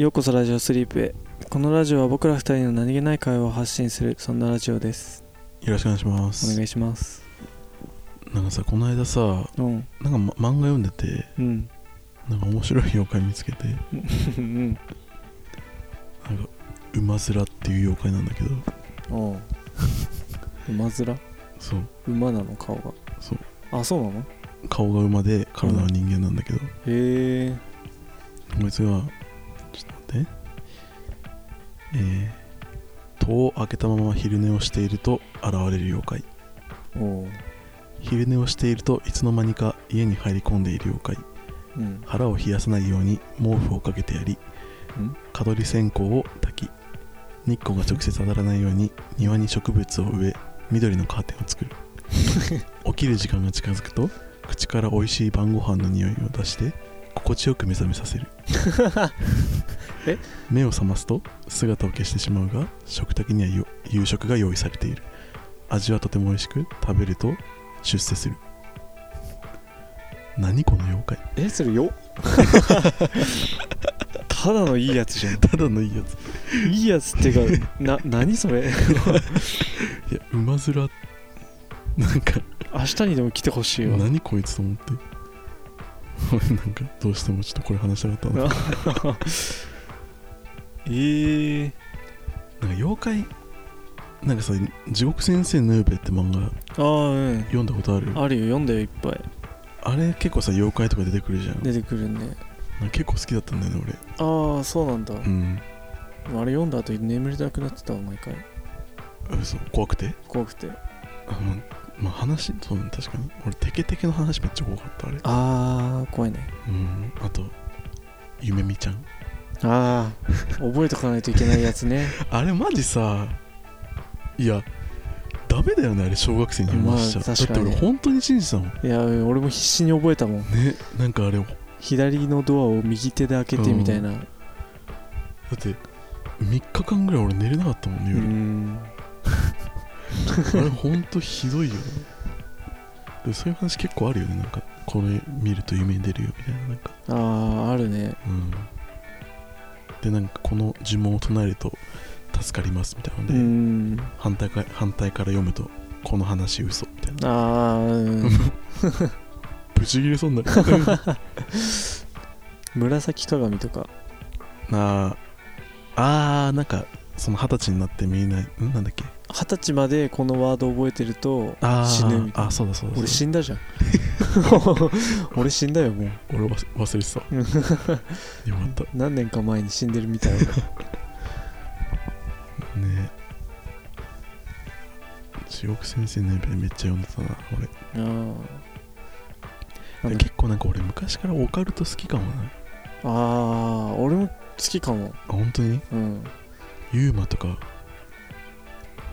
ようこそラジオスリープへ。このラジオは僕ら二人の何気ない会話を発信するそんなラジオです。よろしくお願いしまおす願いします。なんかさこの間さうん。なんか、ま、漫画読んでてうん。なんか面白い妖怪見つけてうん。なんか馬面っていう妖怪なんだけど。おう。馬面？そう。馬なの？顔が。そう。あそうなの？顔が馬で体は人間なんだけど、へえ。こいつがを開けたまま昼寝をしていると現れる妖怪。おう。昼寝をしているといつの間にか家に入り込んでいる妖怪。うん。腹を冷やさないように毛布をかけてやりん。蚊取り線香を焚き日光が直接当たらないように庭に植物を植え緑のカーテンを作る。起きる時間が近づくと口から美味しい晩ご飯の匂いを出して心地よく目覚めさせる。え？目を覚ますと姿を消してしまうが食卓にはよ夕食が用意されている。味はとても美味しく食べると出世する。何この妖怪？えそれよ？ただのいいやつじゃん。ただのいいやつ。いいやつってかな何それ？いや馬面なんか。明日にでも来てほしいわ。何こいつと思って俺 なんかどうしてもちょっとこれ話したかったな。なんかえー、妖怪なんかさ「地獄先生ヌーベ」って漫画ああうん。読んだことある？あるよ読んだよいっぱい。あれ結構さ妖怪とか出てくるじゃん。出てくるね。結構好きだったんだよねああそうなんだ、俺うん。あれ読んだ後眠れなくなってたわ毎回。嘘怖くて？怖くて。あまあまあ話そうね確かに。俺テケテケの話めっちゃ怖かったあれ。ああ怖いね。うん。あとゆめみちゃんああ覚えとかないといけないやつね。あれマジさいやダメだよねあれ小学生に読ましちゃ、だってまあ確かに俺本当に信じたもん。いや俺も必死に覚えたもん。ねなんかあれだ左のドアを右手で開けてみたいな。って3日間ぐらい俺寝れなかったもんねう夜、ん あれほんとひどいよね。でそういう話結構あるよね。なんかこれ見ると夢に出るよみたいな。なんか。あああるね。うん。でなんかこの呪文を唱えると助かりますみたいなのうで、ん。反対か反対から読むとこの話嘘みたいな。ああうん。ブチギレそうになる紫鏡とか。あ。ーあーなんかその二十歳になって見えないん？なんだっけ？二十歳までこのワード覚えてると死ぬみたいな。あそうだそうだ俺死んだじゃん。俺死んだよもう。俺忘忘れてた。よかった。何年か前に死んでるみたいな。ね。地獄先生のエベめっちゃ読んでたな俺。あなんだ結構なんか俺昔からオカルト好きかもな。ああ俺も好きかも。あ本当に？うん。ユーマとか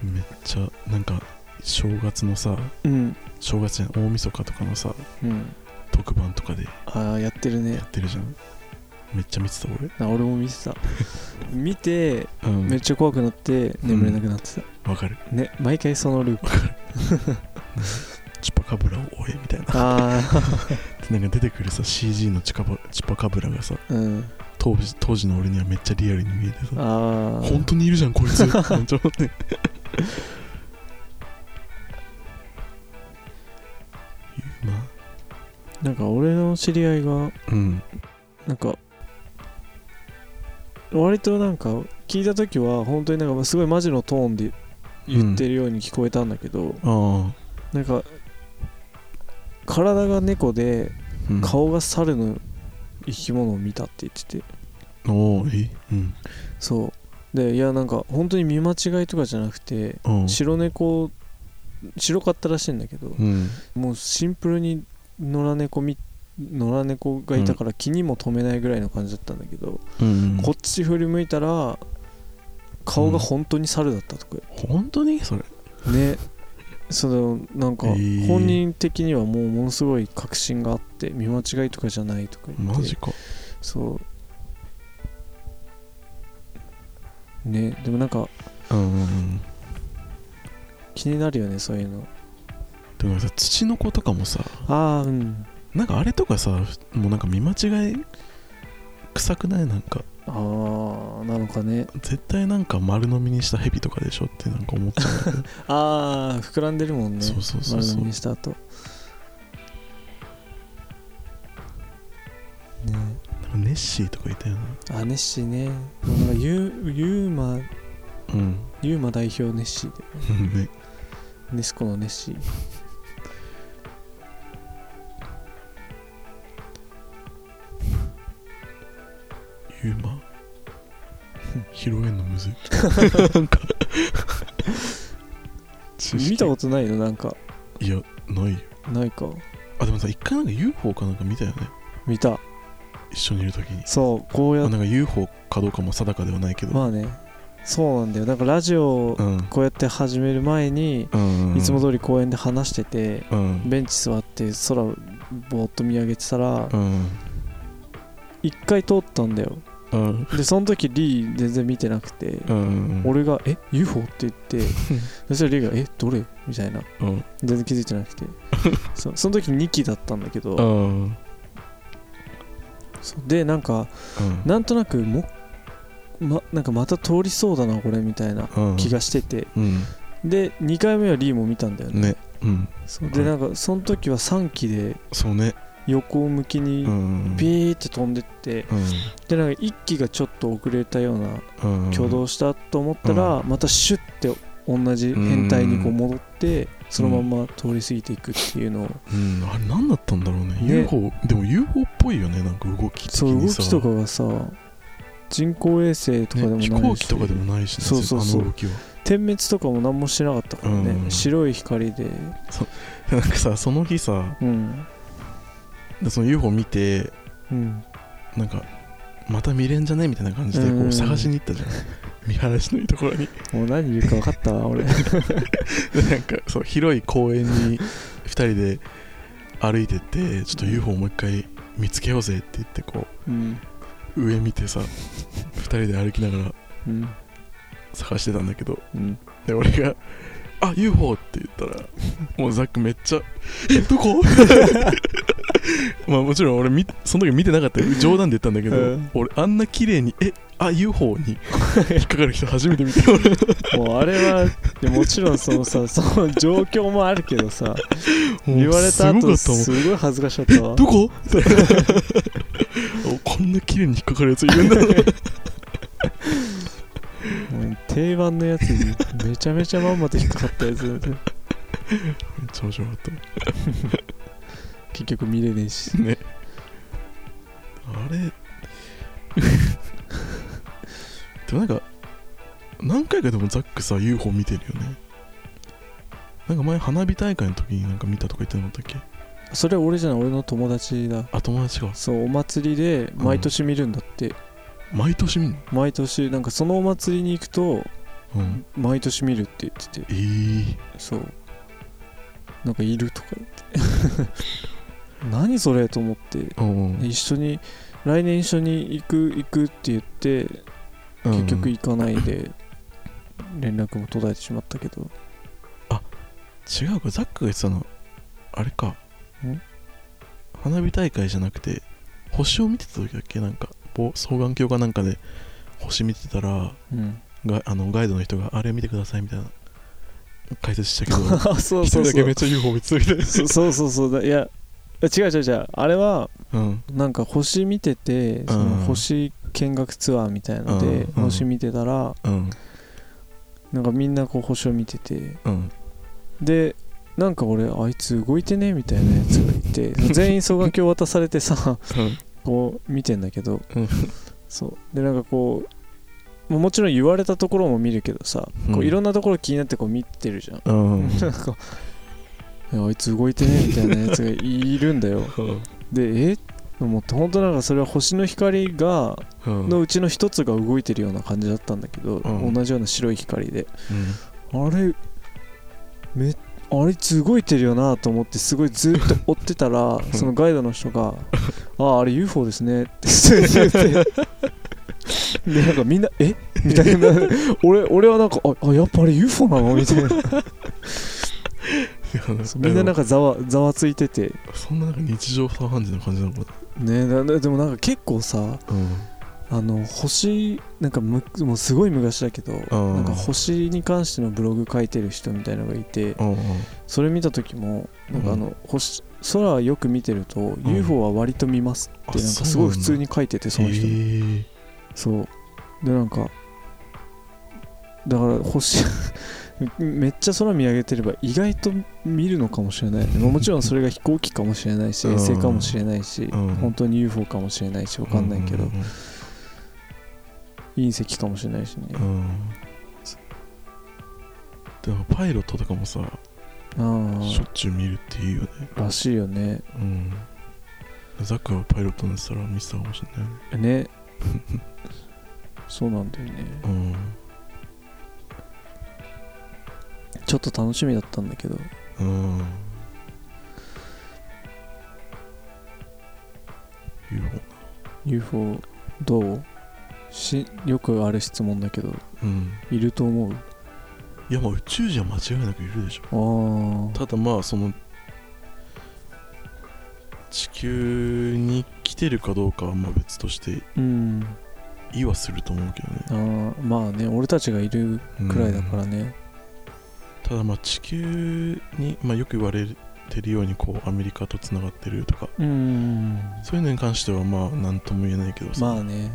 めっちゃなんか正月のさうん。正月じゃん大晦日とかのさうん。特番とかでああやってるね。やってるじゃん。めっちゃ見てた俺。あ俺も見てた。見てうん。めっちゃ怖くなって眠れなくなってた、わかる。ね毎回そのループ。チュパカブラを追えみたいな。あ なんか出てくるさ CG のチュカバチュパカブラがさあうん。当時当時の俺にはめっちゃリアルに見えてさああ本当にいるじゃんこいつ。めっちゃ思って なんか俺の知り合いがうん。なんか割となんか聞いた時は本当になんかすごいマジのトーンで言ってるように聞こえたんだけど、あなんか体が猫であ、うん、顔が猿の生き物を見たって言ってて。おおえ？うん。そうでいやなんか本当に見間違いとかじゃなくてうん。白猫白かったらしいんだけどうん。もうシンプルに野良猫み野良猫がいたから気にも留めないぐらいの感じだったんだけど、うんこっち振り向いたら顔が本当に猿だったとか。本当に？それ。ね。そのなんかえ。ー本人的にはもうものすごい確信があって見間違いとかじゃないとか言って。マジか。そうねでもなんかうんうんうん。気になるよねそういうの。でもさ土の子とかもさああうん。なんかあれとかさもうなんか見間違い臭くない？なんか。ああなのかね。絶対なんか丸飲みにしたヘビとかでしょってなんか思っちゃう。ああ膨らんでるもんね。そうそうそう丸飲そうみにした後ッシーとかいたよなあネッシーね。なんかユーユーマうん。ユーマ代表ネッシーでね。ネスコのネッシー。ユーマ？拾えんのむずい。なんか。知識。見たことないの？なんか。いやないよ。ないか。あでもさ一回なんか UFO かなんか見たよね。見た一緒にいる時に。そうこうやっあなんか UFO かどうかも定かではないけど、まあね。そうなんだよ。だからラジオをうん。こうやって始める前に、うんうんいつも通り公園で話しててうん。ベンチ座って空をぼーっと見上げてたらうん。一回通ったんだよ。うん。でその時リー全然見てなくてうん俺が「え？UFO?」って言って そしたらリーが「え？どれ?」みたいな。うん。全然気づいてなくて。そうその時2機だったんだけどうんでなんかうん。なんとなくもまなんかまた通りそうだなこれみたいなうん気がしてて。うん。で2回目はリーも見たんだよね。ね。うん。そう。でなんかその時は3機でそうね。横向きにうんピーって飛んでってでなんか1機がちょっと遅れたようなうん挙動したと思ったらまたシュッて同じ変態にこう戻ってそのまま通り過ぎていくっていうのを。うん。あれ何だったんだろうね。ね。UFO でも UFO っぽいよね。なんか動き的そう動きとかがさ人工衛星とかでもないし、ね飛行機とかでもないしね。そうそうそう。あの動きは。点滅とかも何もしてなかったからね、うん。白い光で。なんかさその日さうん。その UFO 見てうん。なんかまた見れんじゃね？みたいな感じでこううん。探しに行ったじゃん見晴らしのいいところに。もう何言うか分かったわ俺。で なんかそう広い公園に2人で歩いてってちょっと UFO もう一回見つけようぜって言ってこうん。う上見てさ2人で歩きながらうん。探してたんだけどうん。で俺が「あ UFO!」って言ったら もうザックめっちゃ「えどこ? 」まあもちろん俺みその時見てなかったよ。冗談で言ったんだけど、うん。俺あんな綺麗に「えあ UFO!」に。引っかかる人初めて見た。もうあれはでもちろんそのさ その状況もあるけどさ言われた後すごい恥ずかしかったわ。どこ？こんな綺麗に引っかかるやついるんだ。定番のやつにめちゃめちゃまんまと引っかかったやつめっちゃ面白かった。結局見れねえし。ね。あれでもなんか何回かでもザックさ UFO 見てるよね。なんか前花火大会の時になんか見たとか言ってなかったっけ？それは俺じゃない俺の友達だ。あ友達がそうお祭りで毎年見るんだって、毎年見んの？毎年なんかそのお祭りに行くとうん。毎年見るって言ってて。えー、そう。なんかいるとか言って。何それと思って。うん。一緒に来年一緒に行く行くって言って結局行かないで連絡も途絶えてしまったけど。違うか。ザックが言ってたのあれか。ん？花火大会じゃなくて星を見てた時だっけ？なんかぼ双眼鏡かなんかで星見てたらうん。があのガイドの人があれ見てくださいみたいな解説したけどあ そう一そうそう。人だけめっちゃ UFO 見てたみたいな。そそうそうそう。だいや違う違う違う。あれはうん。なんか星見ててその星見学ツアーみたいのでうん星見てたらうんなんかみんなこう星を見ててうんでなんか俺あいつ動いてねみたいなやつがいて全員双眼鏡渡されてさこう見てんだけどそうでなんかこうもちろん言われたところも見るけどさ、こういろんなところ気になってこう見てるじゃん、うんなんかあいつ動いてねみたいなやつがいるんだよでえと思って本当なんかそれは星の光がうん。のうちの一つが動いてるような感じだったんだけど、うん。同じような白い光で。うん。あれめあいつ動いてるよなと思ってすごいずっと追ってたらそのガイドの人が「あああれ UFO ですね」って言って。でなんかみんな「え？みたいな。俺俺はなんか「ああやっぱあれ UFO なの?」みたいなみんななんかかざわざわついてて。そんななんか日常茶飯事な感じなのかねななでもなんか結構さなうん。あの星なんかむもうすごい昔だけどうん。なんか星に関してのブログ書いてる人みたいなのがいてうんうん。それ見た時もなんかあうの星空はよく見てると UFO は割と見ますってあなんかすごい普通に書いててその人。へえそう。でなんかだから星めっちゃ空見上げてれば意外と見るのかもしれない、まあもちろんそれが飛行機かもしれないしうん。衛星かもしれないし、うん。本当に UFO かもしれないし分かんないけど、うんうん隕石かもしれないしね、うん。でもパイロットとかもさあしょっちゅう見るっていうよね。あらしいよね。うん。ザックがパイロットになってたら見てたかもしれない。ねね。そうなんだよね。うんちょっと楽しみだったんだけど。うん。UFO UFO どう？しよくある質問だけど。うん。いると思う？いやまあ宇宙人は間違いなくいるでしょ。ああただまあその地球に来てるかどうかはまあ別としてうん。言いはすると思うけどね。あー。まあね俺たちがいるくらいだからねただまあ地球に、まあ、よく言われてるようにこうアメリカとつながってるとかうん。そういうのに関してはまあ何とも言えないけどさ、まあね。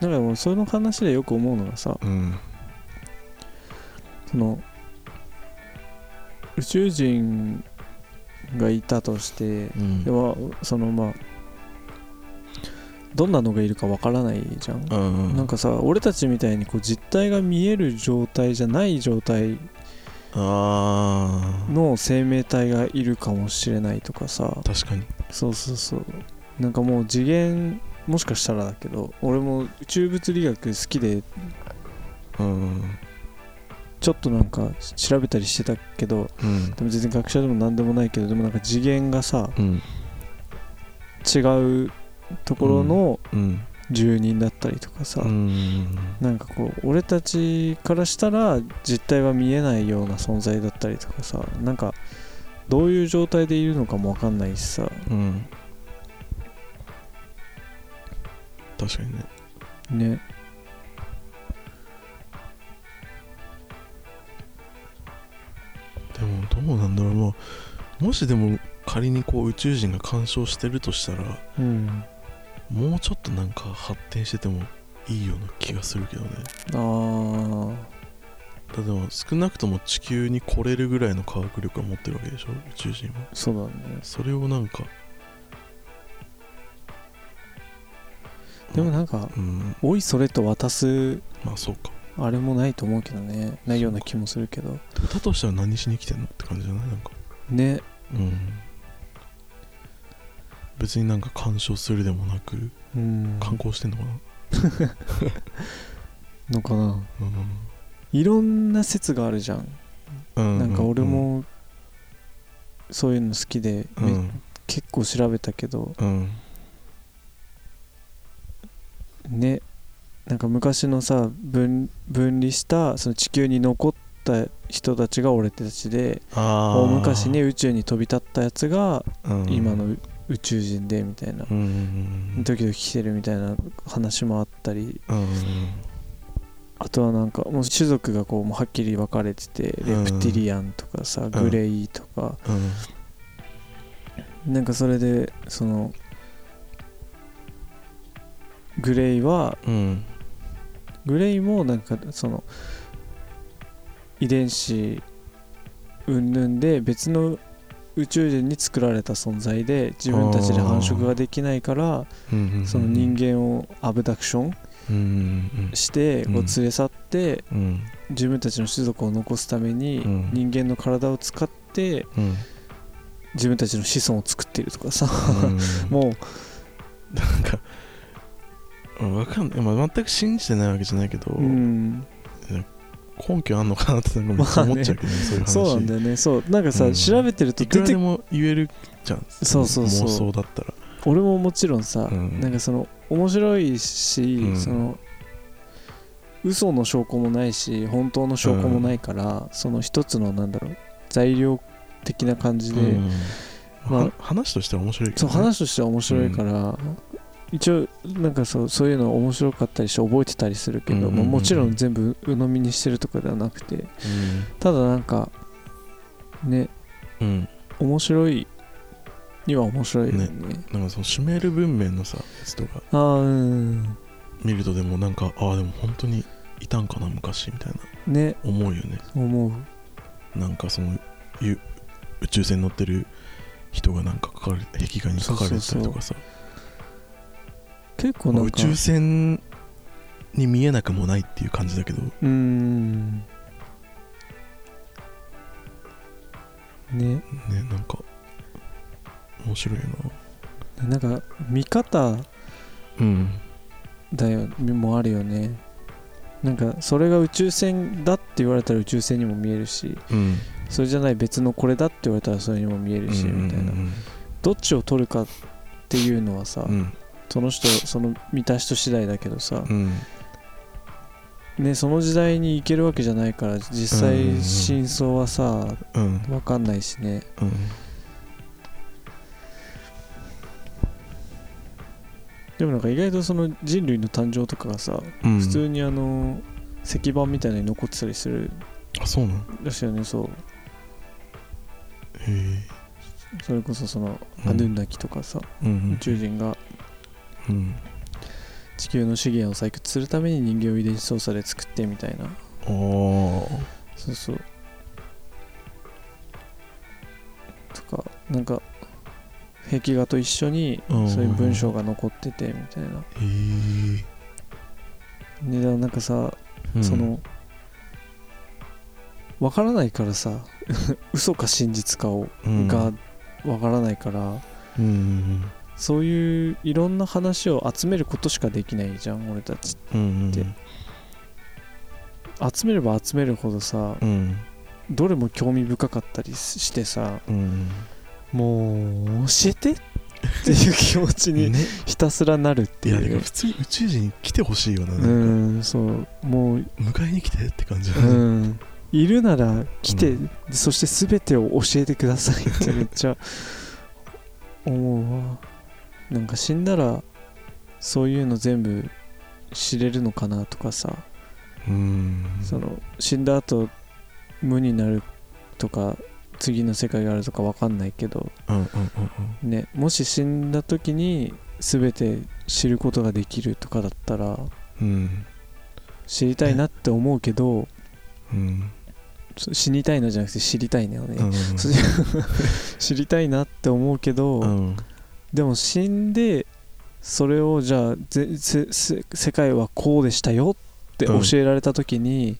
だからもうその話でよく思うのがさうん。その宇宙人がいたとしてうん。ではそのまあどんなのがいるかわからないじゃん。うんなんかさ俺たちみたいにこう実体が見える状態じゃない状態あの生命体がいるかもしれないとかさ。あ確かに。そうそうそう。なんかもう次元もしかしたらだけど俺も宇宙物理学好きでうん。ちょっとなんか調べたりしてたけどうん。でも全然学者でも何でもないけどでもなんか次元がさうん。違うところのうん。住人だったりとかさ、うん。なんかこう俺たちからしたら実態は見えないような存在だったりとかさなんかどういう状態でいるのかも分かんないしさ。うん。確かにね。ね。でもどうなんだろう。もうもしでも仮にこう宇宙人が干渉してるとしたらうんもうちょっとなんか発展しててもいいような気がするけどね。あただでも少なくとも地球に来れるぐらいの科学力を持ってるわけでしょ宇宙人は。あそうだね。それをなんかでもなんかうん。おいそれと渡すまあそうか。あれもないと思うけどね。ないような気もするけど。だとしたら何しに来てんのって感じじゃない？なんか。ね。うん別になんか干渉するでもなくうん。観光してんのかな？のかな？うん。いろんな説があるじゃん。うん。なんか俺もそういうの好きで、めうん。結構調べたけどうん。ねなんか昔のさ分分離したその地球に残った人たちが俺たちでああ大昔に宇宙に飛び立ったやつがうん。今の宇宙人でみたいな。うんうんうんドキドキしてるみたいな話もあったり。うんうんあとはなんかもう種族がこうもうはっきり分かれててレプティリアンとかさグレイとか。うん。なんかそれでそのグレイはうん。グレイもなんかその遺伝子云々で別の宇宙人に作られた存在で自分たちで繁殖ができないからその人間をアブダクションしてこううん。連れ去ってうん。自分たちの種族を残すためにうん。人間の体を使ってうん。自分たちの子孫を作っているとかさ。うん。もうなんかうんわかんない、まあ、全く信じてないわけじゃないけど、うん根拠あんのかなってなんか思っちゃうけどね、そういう話。そうなんだよね。そう。なんかさうん。調べてるといくらでも言えるじゃん。そうそうそう。妄想だったら。俺ももちろんさうん。なんかその面白いし、うん。その嘘の証拠もないし本当の証拠もないから、その一つのなんだろう材料的な感じでうん。まあは話としては面白いけそう話としては面白いから、一応なんかそうそういうの面白かったりして覚えてたりするけど、うんうんうんもちろん全部鵜呑みにしてるとかではなくてただなんかねうん、うん、面白いには面白いよね。なんかそのシュメール文明のさやつとか。ああうん見るとでもなんかああでも本当にいたんかな昔みたいな。ね。思うよね。思う。なんかそのゆ宇宙船乗ってる人がなんか書かれ壁画に書かれてたりとかさ。まあ宇結構なんか宙船に見えなくもないっていう感じだけど。うーん。ね。ねなんか面白いよな。なんか見方うん。だよもあるよね。なんかそれが宇宙船だって言われたら宇宙船にも見えるしうん。それじゃない別のこれだって言われたらそれにも見えるし、みたいな。うん。どっちを取るかっていうのはさ、うんその人その見た人次第だけどさ、うん。ね、その時代に行けるわけじゃないから実際真相はさうん。分かんないしね。うんでもなんか意外とその人類の誕生とかがさ、うん。普通にあの石板みたいなのに残ってたりするあそうなんらしいよねそう。へえ。それこそそのうん。アヌンナキとかさ、うん。宇宙人がうん。地球の資源を採掘するために人間を遺伝子操作で作ってみたいな。ああそうそう。とかなんか壁画と一緒にうん。そういう文章が残っててみたいな。へえなんかさ、そのわからないからさ 嘘か真実かを、うん。がわからないからうんそういういろんな話を集めることしかできないじゃん俺たち。うんうん。で集めれば集めるほどさうん。どれも興味深かったりしてさうん。もう教えてっていう 気持ちにね。ひたすらなるっていやいうだから普通に宇宙人来てほしいよなうなんそう。もう迎えに来てって感じうん。いるなら来て、うそして全てを教えてくださいってめっちゃ思うわなんか死んだらそういうの全部知れるのかなとかさ、うん。その死んだ後無になるとか次の世界があるとか分かんないけど。ねもし死んだ時に全て知ることができるとかだったらうん。知りたいなって思うけどうん。そ死にたいのじゃなくて知りたいのよね、うん。知りたいなって思うけど、うん でも死んでそれをじゃあぜせせ世界はこうでしたよって教えられた時に、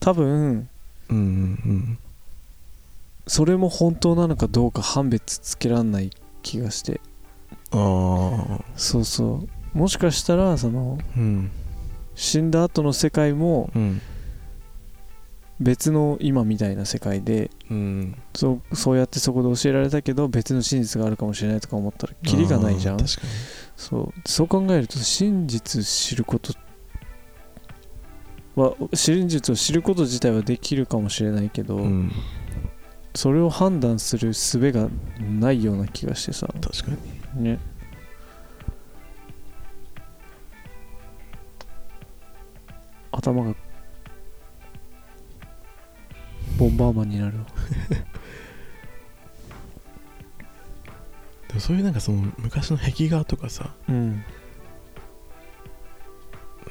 多分うんうんそれも本当なのかどうか判別つけらんない気がして。ああそうそう。もしかしたらそのうん。死んだ後の世界もうん別の今みたいな世界でうん。そうそうやってそこで教えられたけど別の真実があるかもしれないとか思ったらキリがないじゃん。そう。そう考えると真実知ることは真実を知ること自体はできるかもしれないけど、にうん。それを判断する術がないような気がしてさ。確かに。ね。頭がボンバーマンになる。わ でもそういうなんかその昔の壁画とかさ。うん。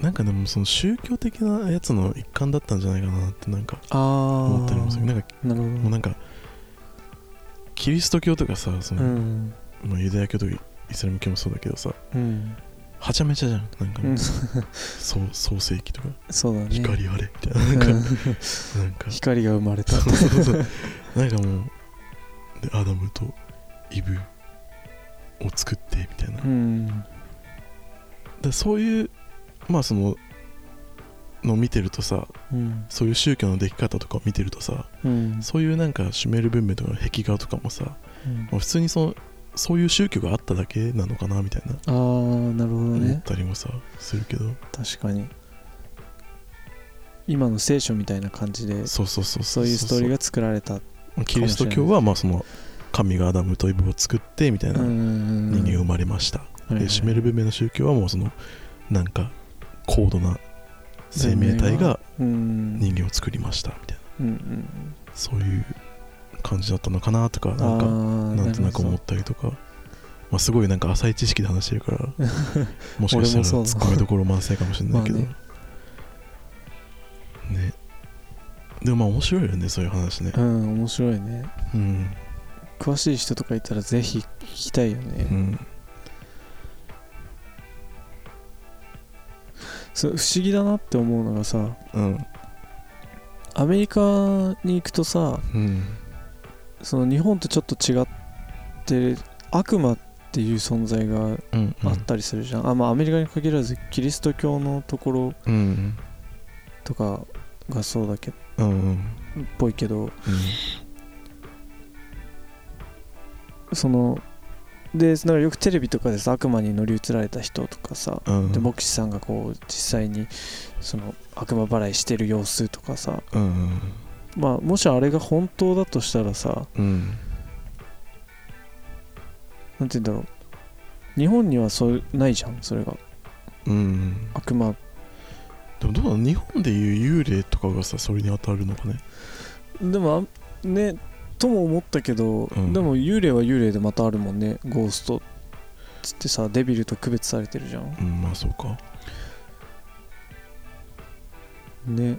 なんかでもその宗教的なやつの一環だったんじゃないかなってなんかああ思ったりもする。なんかなるほど。もうなんかキリスト教とかさその、うん。まあ、ユダヤ教とかイスラム教もそうだけどさ。うん、はちゃめちゃじゃん。なんかもう、うん、そう創世記とか。そうだね。光あれ。みたいな。なんか、うんなんか。光が生まれた。そうそうそう。なんかもうでアダムとイブを作ってみたいな、うん。でそういうまあそののを見てるとさうん。そういう宗教の出来方とかを見てるとさうん。そういうなんかシュメール文明とかの壁画とかもさ、うん。まあ、普通にそのそういう宗教があっただけなのかなみたいな。ああなるほど思っねたりもさするけど。確かに。今の聖書みたいな感じでそうそうそうそういうストーリーが作られた。がキリスト教はまあその神がアダムとイブを作ってみたいな人人間が生まれました、でシュメル文明の宗教はもうそのなんか高度な生命体が人人間を作りましたみたいな。うんうん。そういう感じだったのかなとかなんかなんとなく思ったりとか、まあ、すごいなんか浅い知識で話してるから もしかしたら俺もそうだツッコミどころ満載かもしれないけど、まあね。でもまあ面白いよねそういう話ね。うん面白いね。うん。詳しい人とかいたらぜひ聞きたいよね、うん。そう不思議だなって思うのがさうん。アメリカに行くとさうんその日本とちょっと違って悪魔っていう存在がうんあったりするじゃん、あまあアメリカに限らずキリスト教のところうんとかがそうだけっうんうん。ぽいけどそのでなんかよくテレビとかでさ悪魔に乗り移られた人とかさうんで牧師さんがこう実際にその悪魔払いしてる様子とかさうんまあもしあれが本当だとしたらさうん。なんて言うんだろう。日本にはそうないじゃんそれが。うん。悪魔。でもどうなの？日本でいう幽霊とかがさそれに当たるのかね？でもあねとも思ったけど、うん。でも幽霊は幽霊でまたあるもんね。ゴースト。つってさデビルと区別されてるじゃん。うんまあそうか。ね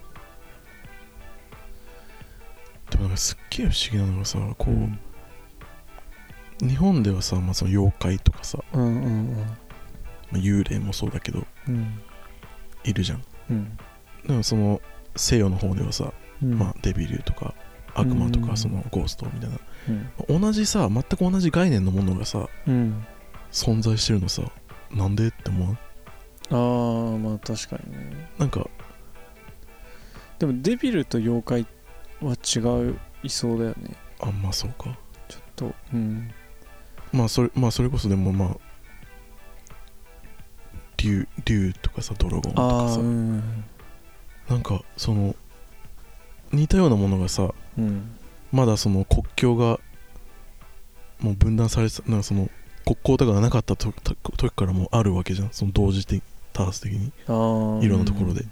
でもなんかすっげえ不思議なのがさこう、うん。日本ではさ、まあ、その妖怪とかさ、うんうんまあ、幽霊もそうだけどうん。いるじゃん。うん。でもその西洋の方ではさ、うん。まあ、デビルとか悪魔とうん。かそのゴーストみたいな、うん。同じさ全く同じ概念のものがさうん。存在してるのさなんでって思うああまあ確かにね。なんかでもデビルと妖怪は違ういそうだよね。あんまあそうか。ちょっとうん。まあそれまあそれこそでもまあ竜竜とかさドラゴンとあかさ、あうん。なんかその似たようなものがさうん。まだその国境がもう分断されてたなんかその国交とかがなかった時からもうあるわけじゃん。その同時的多発的に。いろんなところで、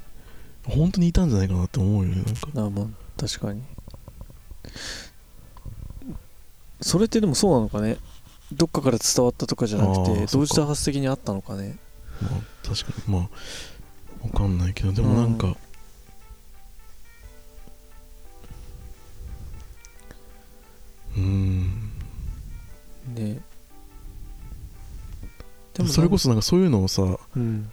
本当にいたんじゃないかなって思うよねなんか確かに。それってでもそうなのかね？どっかから伝わったとかじゃなくあて同時多発的にあったのかね？まあ確かに。まあわかんないけどでもなんか、うーん。ね。それこそなんかそういうのをさうん。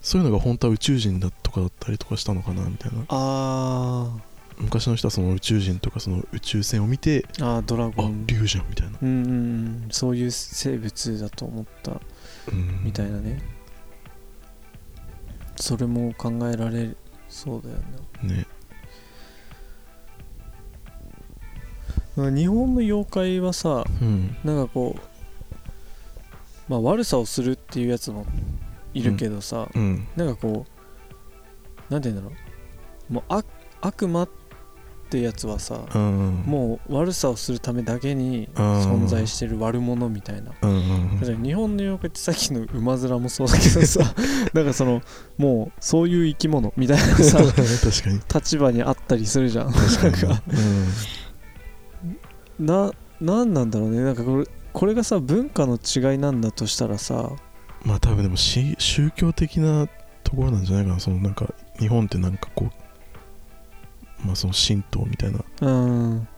そういうのが本当は宇宙人だとかだったりとかしたのかなみたいな。あ昔の人はその宇宙人とかその宇宙船を見てーあードラゴあン竜じゃんみたいな、うんうんうん。そういう生物だと思ったうん、みたいなね。それも考えられそうだよね。な日本の妖怪はさうん。なんかこうまあ悪さをするっていうやつもいるけどさ、うん。なんかこうなんて言うんだろう。もう悪悪魔ってやつはさ、うん。もう悪さをするためだけに存在してる悪者みたいな、うんうん日本の妖怪ってさっきの馬面もそうだけどさ なんかそのもうそういう生き物みたいなさ 確かに。立場にあったりするじゃん。確かになんか。ななんなんだろうね。なんかこれこれがさ文化の違いなんだとしたらさうん、まあ多分でもし宗教的なところなんじゃないかな。そのなんか日本ってなんかこうまあその神道みたいなうん。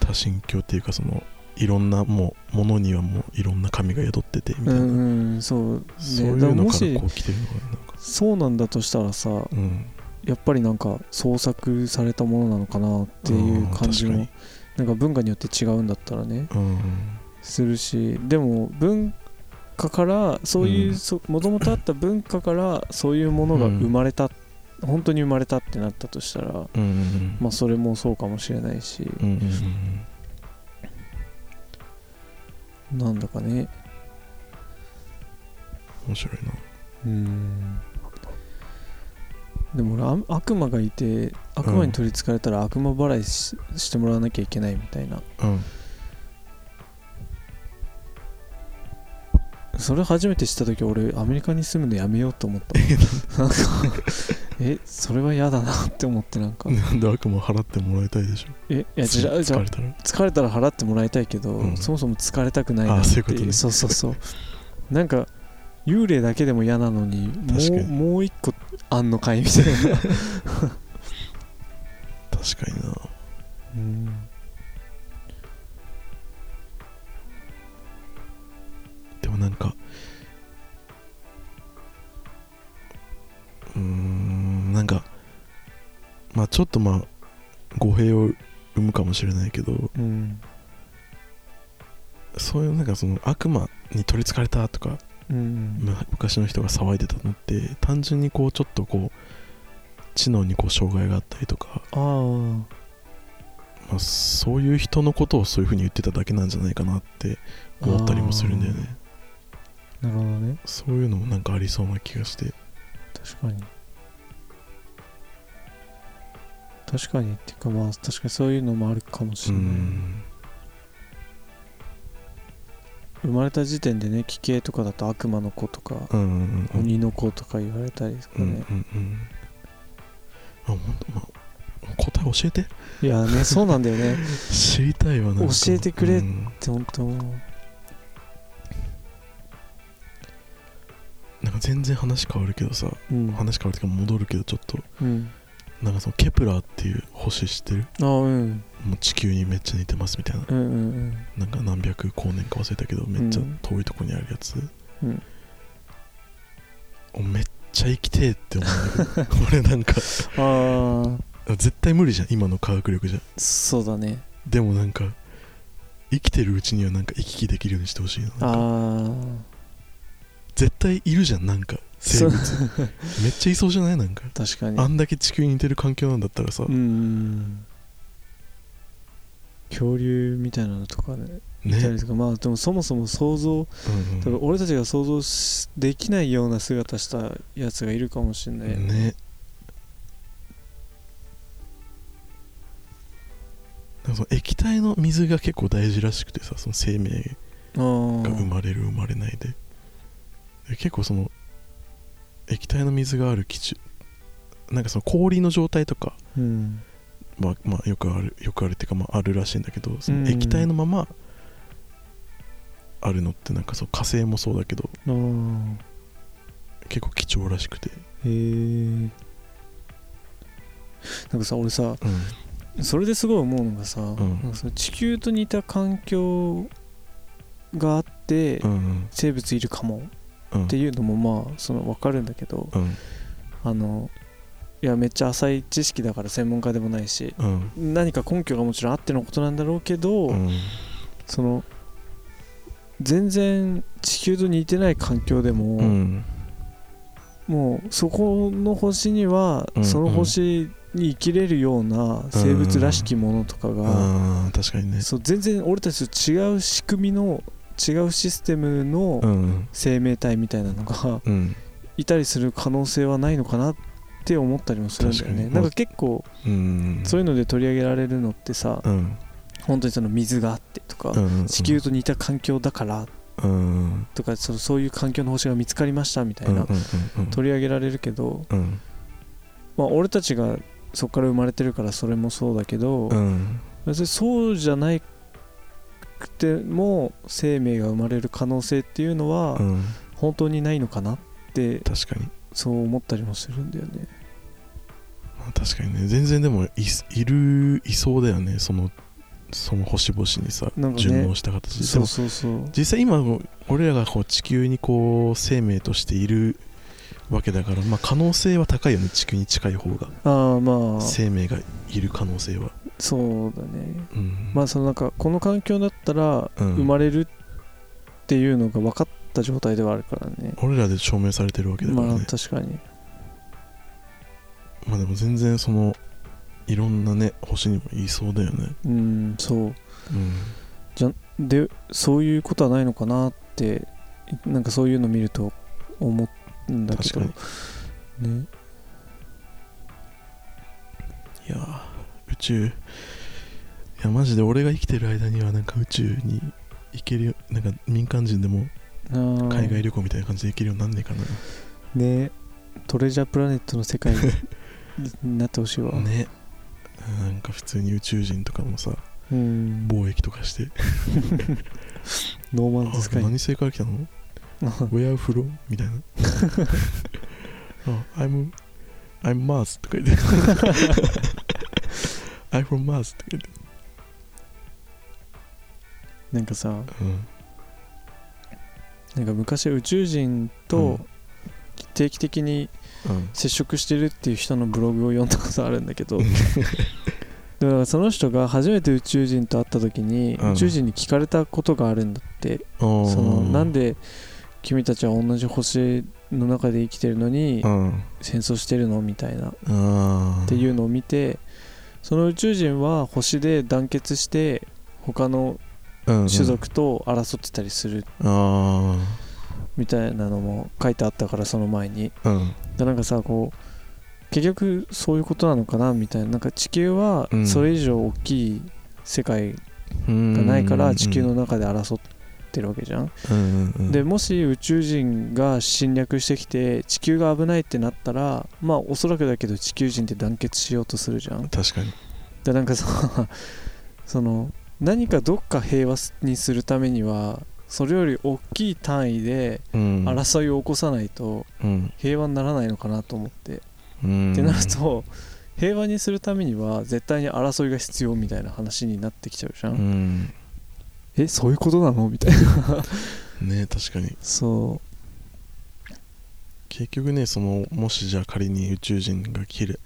多神教っていうかそのいろんなもうものにはもういろんな神が宿っててみたいな、うんうん。そう、ね、そういうのからしこう来てるのかなそうなんだとしたらさうん。やっぱりなんか創作されたものなのかなっていう感じもうん確なんか文化によって違うんだったらね。うん。するしでも文化からそういううん。もともとあった文化からそういうものが生まれた、本当に生まれたってなったとしたらうんうんまあそれもそうかもしれないし、うんうんうんなんだかね。面白いな。うん。でも俺あ悪魔がいて悪魔に取りつかれたら悪魔払いししてもらわなきゃいけないみたいな。うんそれ初めて知った時俺アメリカに住むのやめようと思ったなんかえそれは嫌だなって思ってなんか。なんで悪魔払ってもらいたいでしょ？えいやじゃあじゃあ疲れたら？疲れたら払ってもらいたいけど、うん。そもそも疲れたくないなってあそういうことね。そうそうそう。なんか幽霊だけでも嫌なのに。もうもう一個あんのかい？みたいな。確かにな。うんなんか。うーんなんかまあちょっとまあ語弊を生むかもしれないけど。うん。そういうなんかその悪魔に取りつかれたとか、うん。む昔の人が騒いでたのって単純にこうちょっとこう知能にこう障害があったりとか、まあ、そういう人のことをそういうふうに言ってただけなんじゃないかなって思ったりもするんだよねなるほどね。そういうのもなんかありそうな気がして。確かに。確かにっていうかまあ確かにそういうのもあるかもしうれない、ん。生まれた時点でね奇形とかだと悪魔の子とか、うんうんうん。鬼の子とか言われたりとかうんうんね、うん。あほんとまあ答え教えて。いやねそうなんだよね。知りたいわな教えてくれうん。って本当なんか全然話変わるけどさうん。話変わるっていうか戻るけどちょっと。うん。なんかそのケプラーっていう星知ってる？あうん。もう地球にめっちゃ似てますみたいな。うんうんなんか何百光年か忘れたけどめっちゃ遠いとこにあるやつ、うん。おめっちゃ生きてえって思う。んだけど俺なんか。うんああ絶対無理じゃん。今の科学力じゃ。そうだね。でもなんか生きてるうちにはなんか行き来できるようにしてほしいななんかあ絶対いるじゃんなんかあ生物。めっちゃいそうじゃない？なんか。確かに。あんだけ地球に似てる環境なんだったらさ、うん恐竜みたいなのとかねいたねりとか。まあでもそもそも想像うんうん。多分俺たちが想像しできないような姿したやつがいるかもしれない。よね。ねなんかその液体の水が結構大事らしくてさその生命あが生ーまれる生まれないでで結構その液体の水がある基準なんかその氷の状態とかうん。まあまあよくあるよくあるっていうかまああるらしいんだけどそうん。の液体のままあるのってなんかそう火星もそうだけど結構貴重らしくて。へえなんかさ俺さうん。それですごい思うのがさ、ん。なんかその地球と似た環境があって、うんうん。生物いるかも。うんっていうのもまあその分かるんだけどうん。あのいやめっちゃ浅い知識だから専門家でもないしうん。何か根拠がもちろんあってのことなんだろうけど、うん。その全然地球と似てない環境でも、うん。もうそこの星には、うん。その星に生きれるような生物らしきものとかが、確かにね。そう全然俺たちと違う仕組みの違うシステムうのん。生命体みたいなのがうん。いたりする可能性はないのかなって思ったりもするんだよね。なんか結構うん。そういうので取り上げられるのってさうん。本当にその水があってとかうん地球と似た環境だからうんとかそのそういう環境の星が見つかりましたみたいなうんうんうん取り上げられるけどうん。まあ俺たちがそこから生まれてるからそれもそうだけどうん。別にそうじゃなくても生命が生まれる可能性っていうのはうん。本当にないのかなって確かに。そう思ったりもするんだよね。まあ確かにね。全然でもいいるいそうだよね。そのその星々にさ、ね。順応した形で。そうそうそう。実際今俺らがこう地球にこう生命としているわけだから、まあ、可能性は高いよね。地球に近い方が。ああまあ。生命がいる可能性は、そうだね。うん、まあそのなんかこの環境だったらうん。生まれるっていうのが分かった状態ではあるからね。俺らで証明されてるわけだからまあね、確かに。まあでも全然そのいろんなね星にもいそうだよね。うんそう。うん。でそういうことはないのかなってなんかそういうの見ると思うんだけど。確ねいやー宇宙。いやマジで俺が生きてる間にはなんか宇宙に行けるよなんか民間人でも海外旅行みたいな感じで行けるようになんねえかな。ねトレジャープラネットの世界に なってほしいわ、ね。なんか普通に宇宙人とかもさうん。貿易とかして。ノーマンズスカイ。あ何星から来たの？Where from? みたいな。あ I'm I'm Mars とか言って。I'm from Mars とか言って。なんかさうん。なんか昔宇宙人うとん。定期的にうん。接触してるっていう人のブログを読んだことあるんだけど だからその人が初めて宇宙人と会った時にうん。宇宙人に聞かれたことがあるんだって、そそのなんで君たちは同じ星の中で生きてるのにうん。戦争してるのみたいな。っあていうのを見てその宇宙人は星で団結して他の種種族と争ってたりする。あみたいなのも書いてあったからその前に。あうん。でなんかさこう結局そういうことなのかな？みたいな。なんか地球はうん。それ以上大きい世界がないから地球の中で争ってるわけじゃん。うんうんうん。でもし宇宙人が侵略してきて地球が危ないってなったらまあおそらくだけど地球人って団結しようとするじゃん。確かに。でなんかさその 何かどっか平和にするためにはそれより大きい単位でうん。争いを起こさないとうん。平和にならないのかなと思って。うん。ってなると平和にするためには絶対に争いが必要みたいな話になってきちゃうじゃん、うんえそういうことなの？みたいな。ね確かに。そ結局ねそのもしじゃあ仮に宇宙人が来る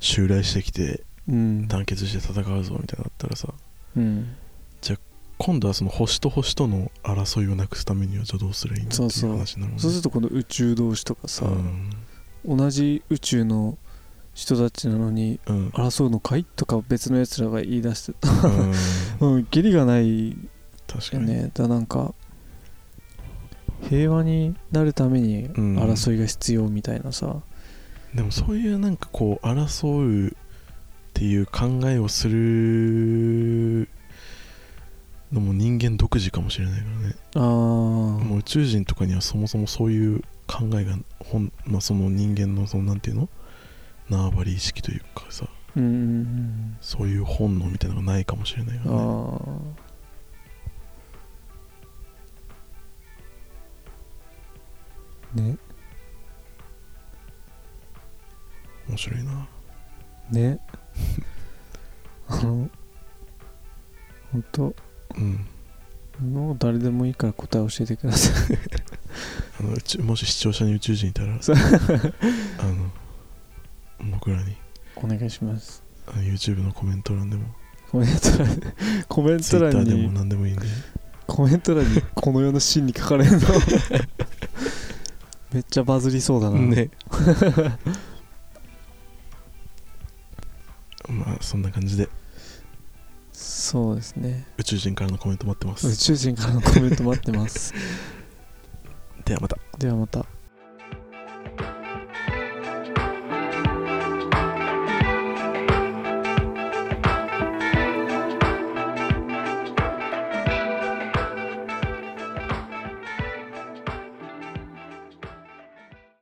襲来してきてううん。団結して戦うぞみたいになったらさうん。今度はその星と星との争いをなくすためにはじゃあどうすればいいんだっていそう話になるもんね。そうするとこの宇宙同士とかさ、うん。同じ宇宙の人たちなのにうん。争うのかい？とか別のやつらが言い出してた。うん。うん義理がない確かに、よねだなんか平和になるためにうん。争いが必要みたいなさ、でもそういうなんかこう争うっていう考えをするのも人間独自かもしれないからね。ああもう宇宙人とかにはそもそもそういう考えが本、まあ、その人間のそのなんていうの？縄張り意識というかさ。うんうんうんそういう本能みたいなのがないかもしれないからねね。面白いな。ね。あのほんとうん。もう誰でもいいから答え教えてください。あの宇宙もし視聴者に宇宙人いたらあの僕らに。お願いします。あの YouTube のコメント欄でも。コメント欄コメント Twitter 欄でもに何でもいいんで。コメント欄にこの世の真に書かれるの めっちゃバズりそうだな、ね。まあそんな感じで。そうですね。宇宙人からのコメント待ってます。宇宙人からのコメント待ってます。ではまた。ではまた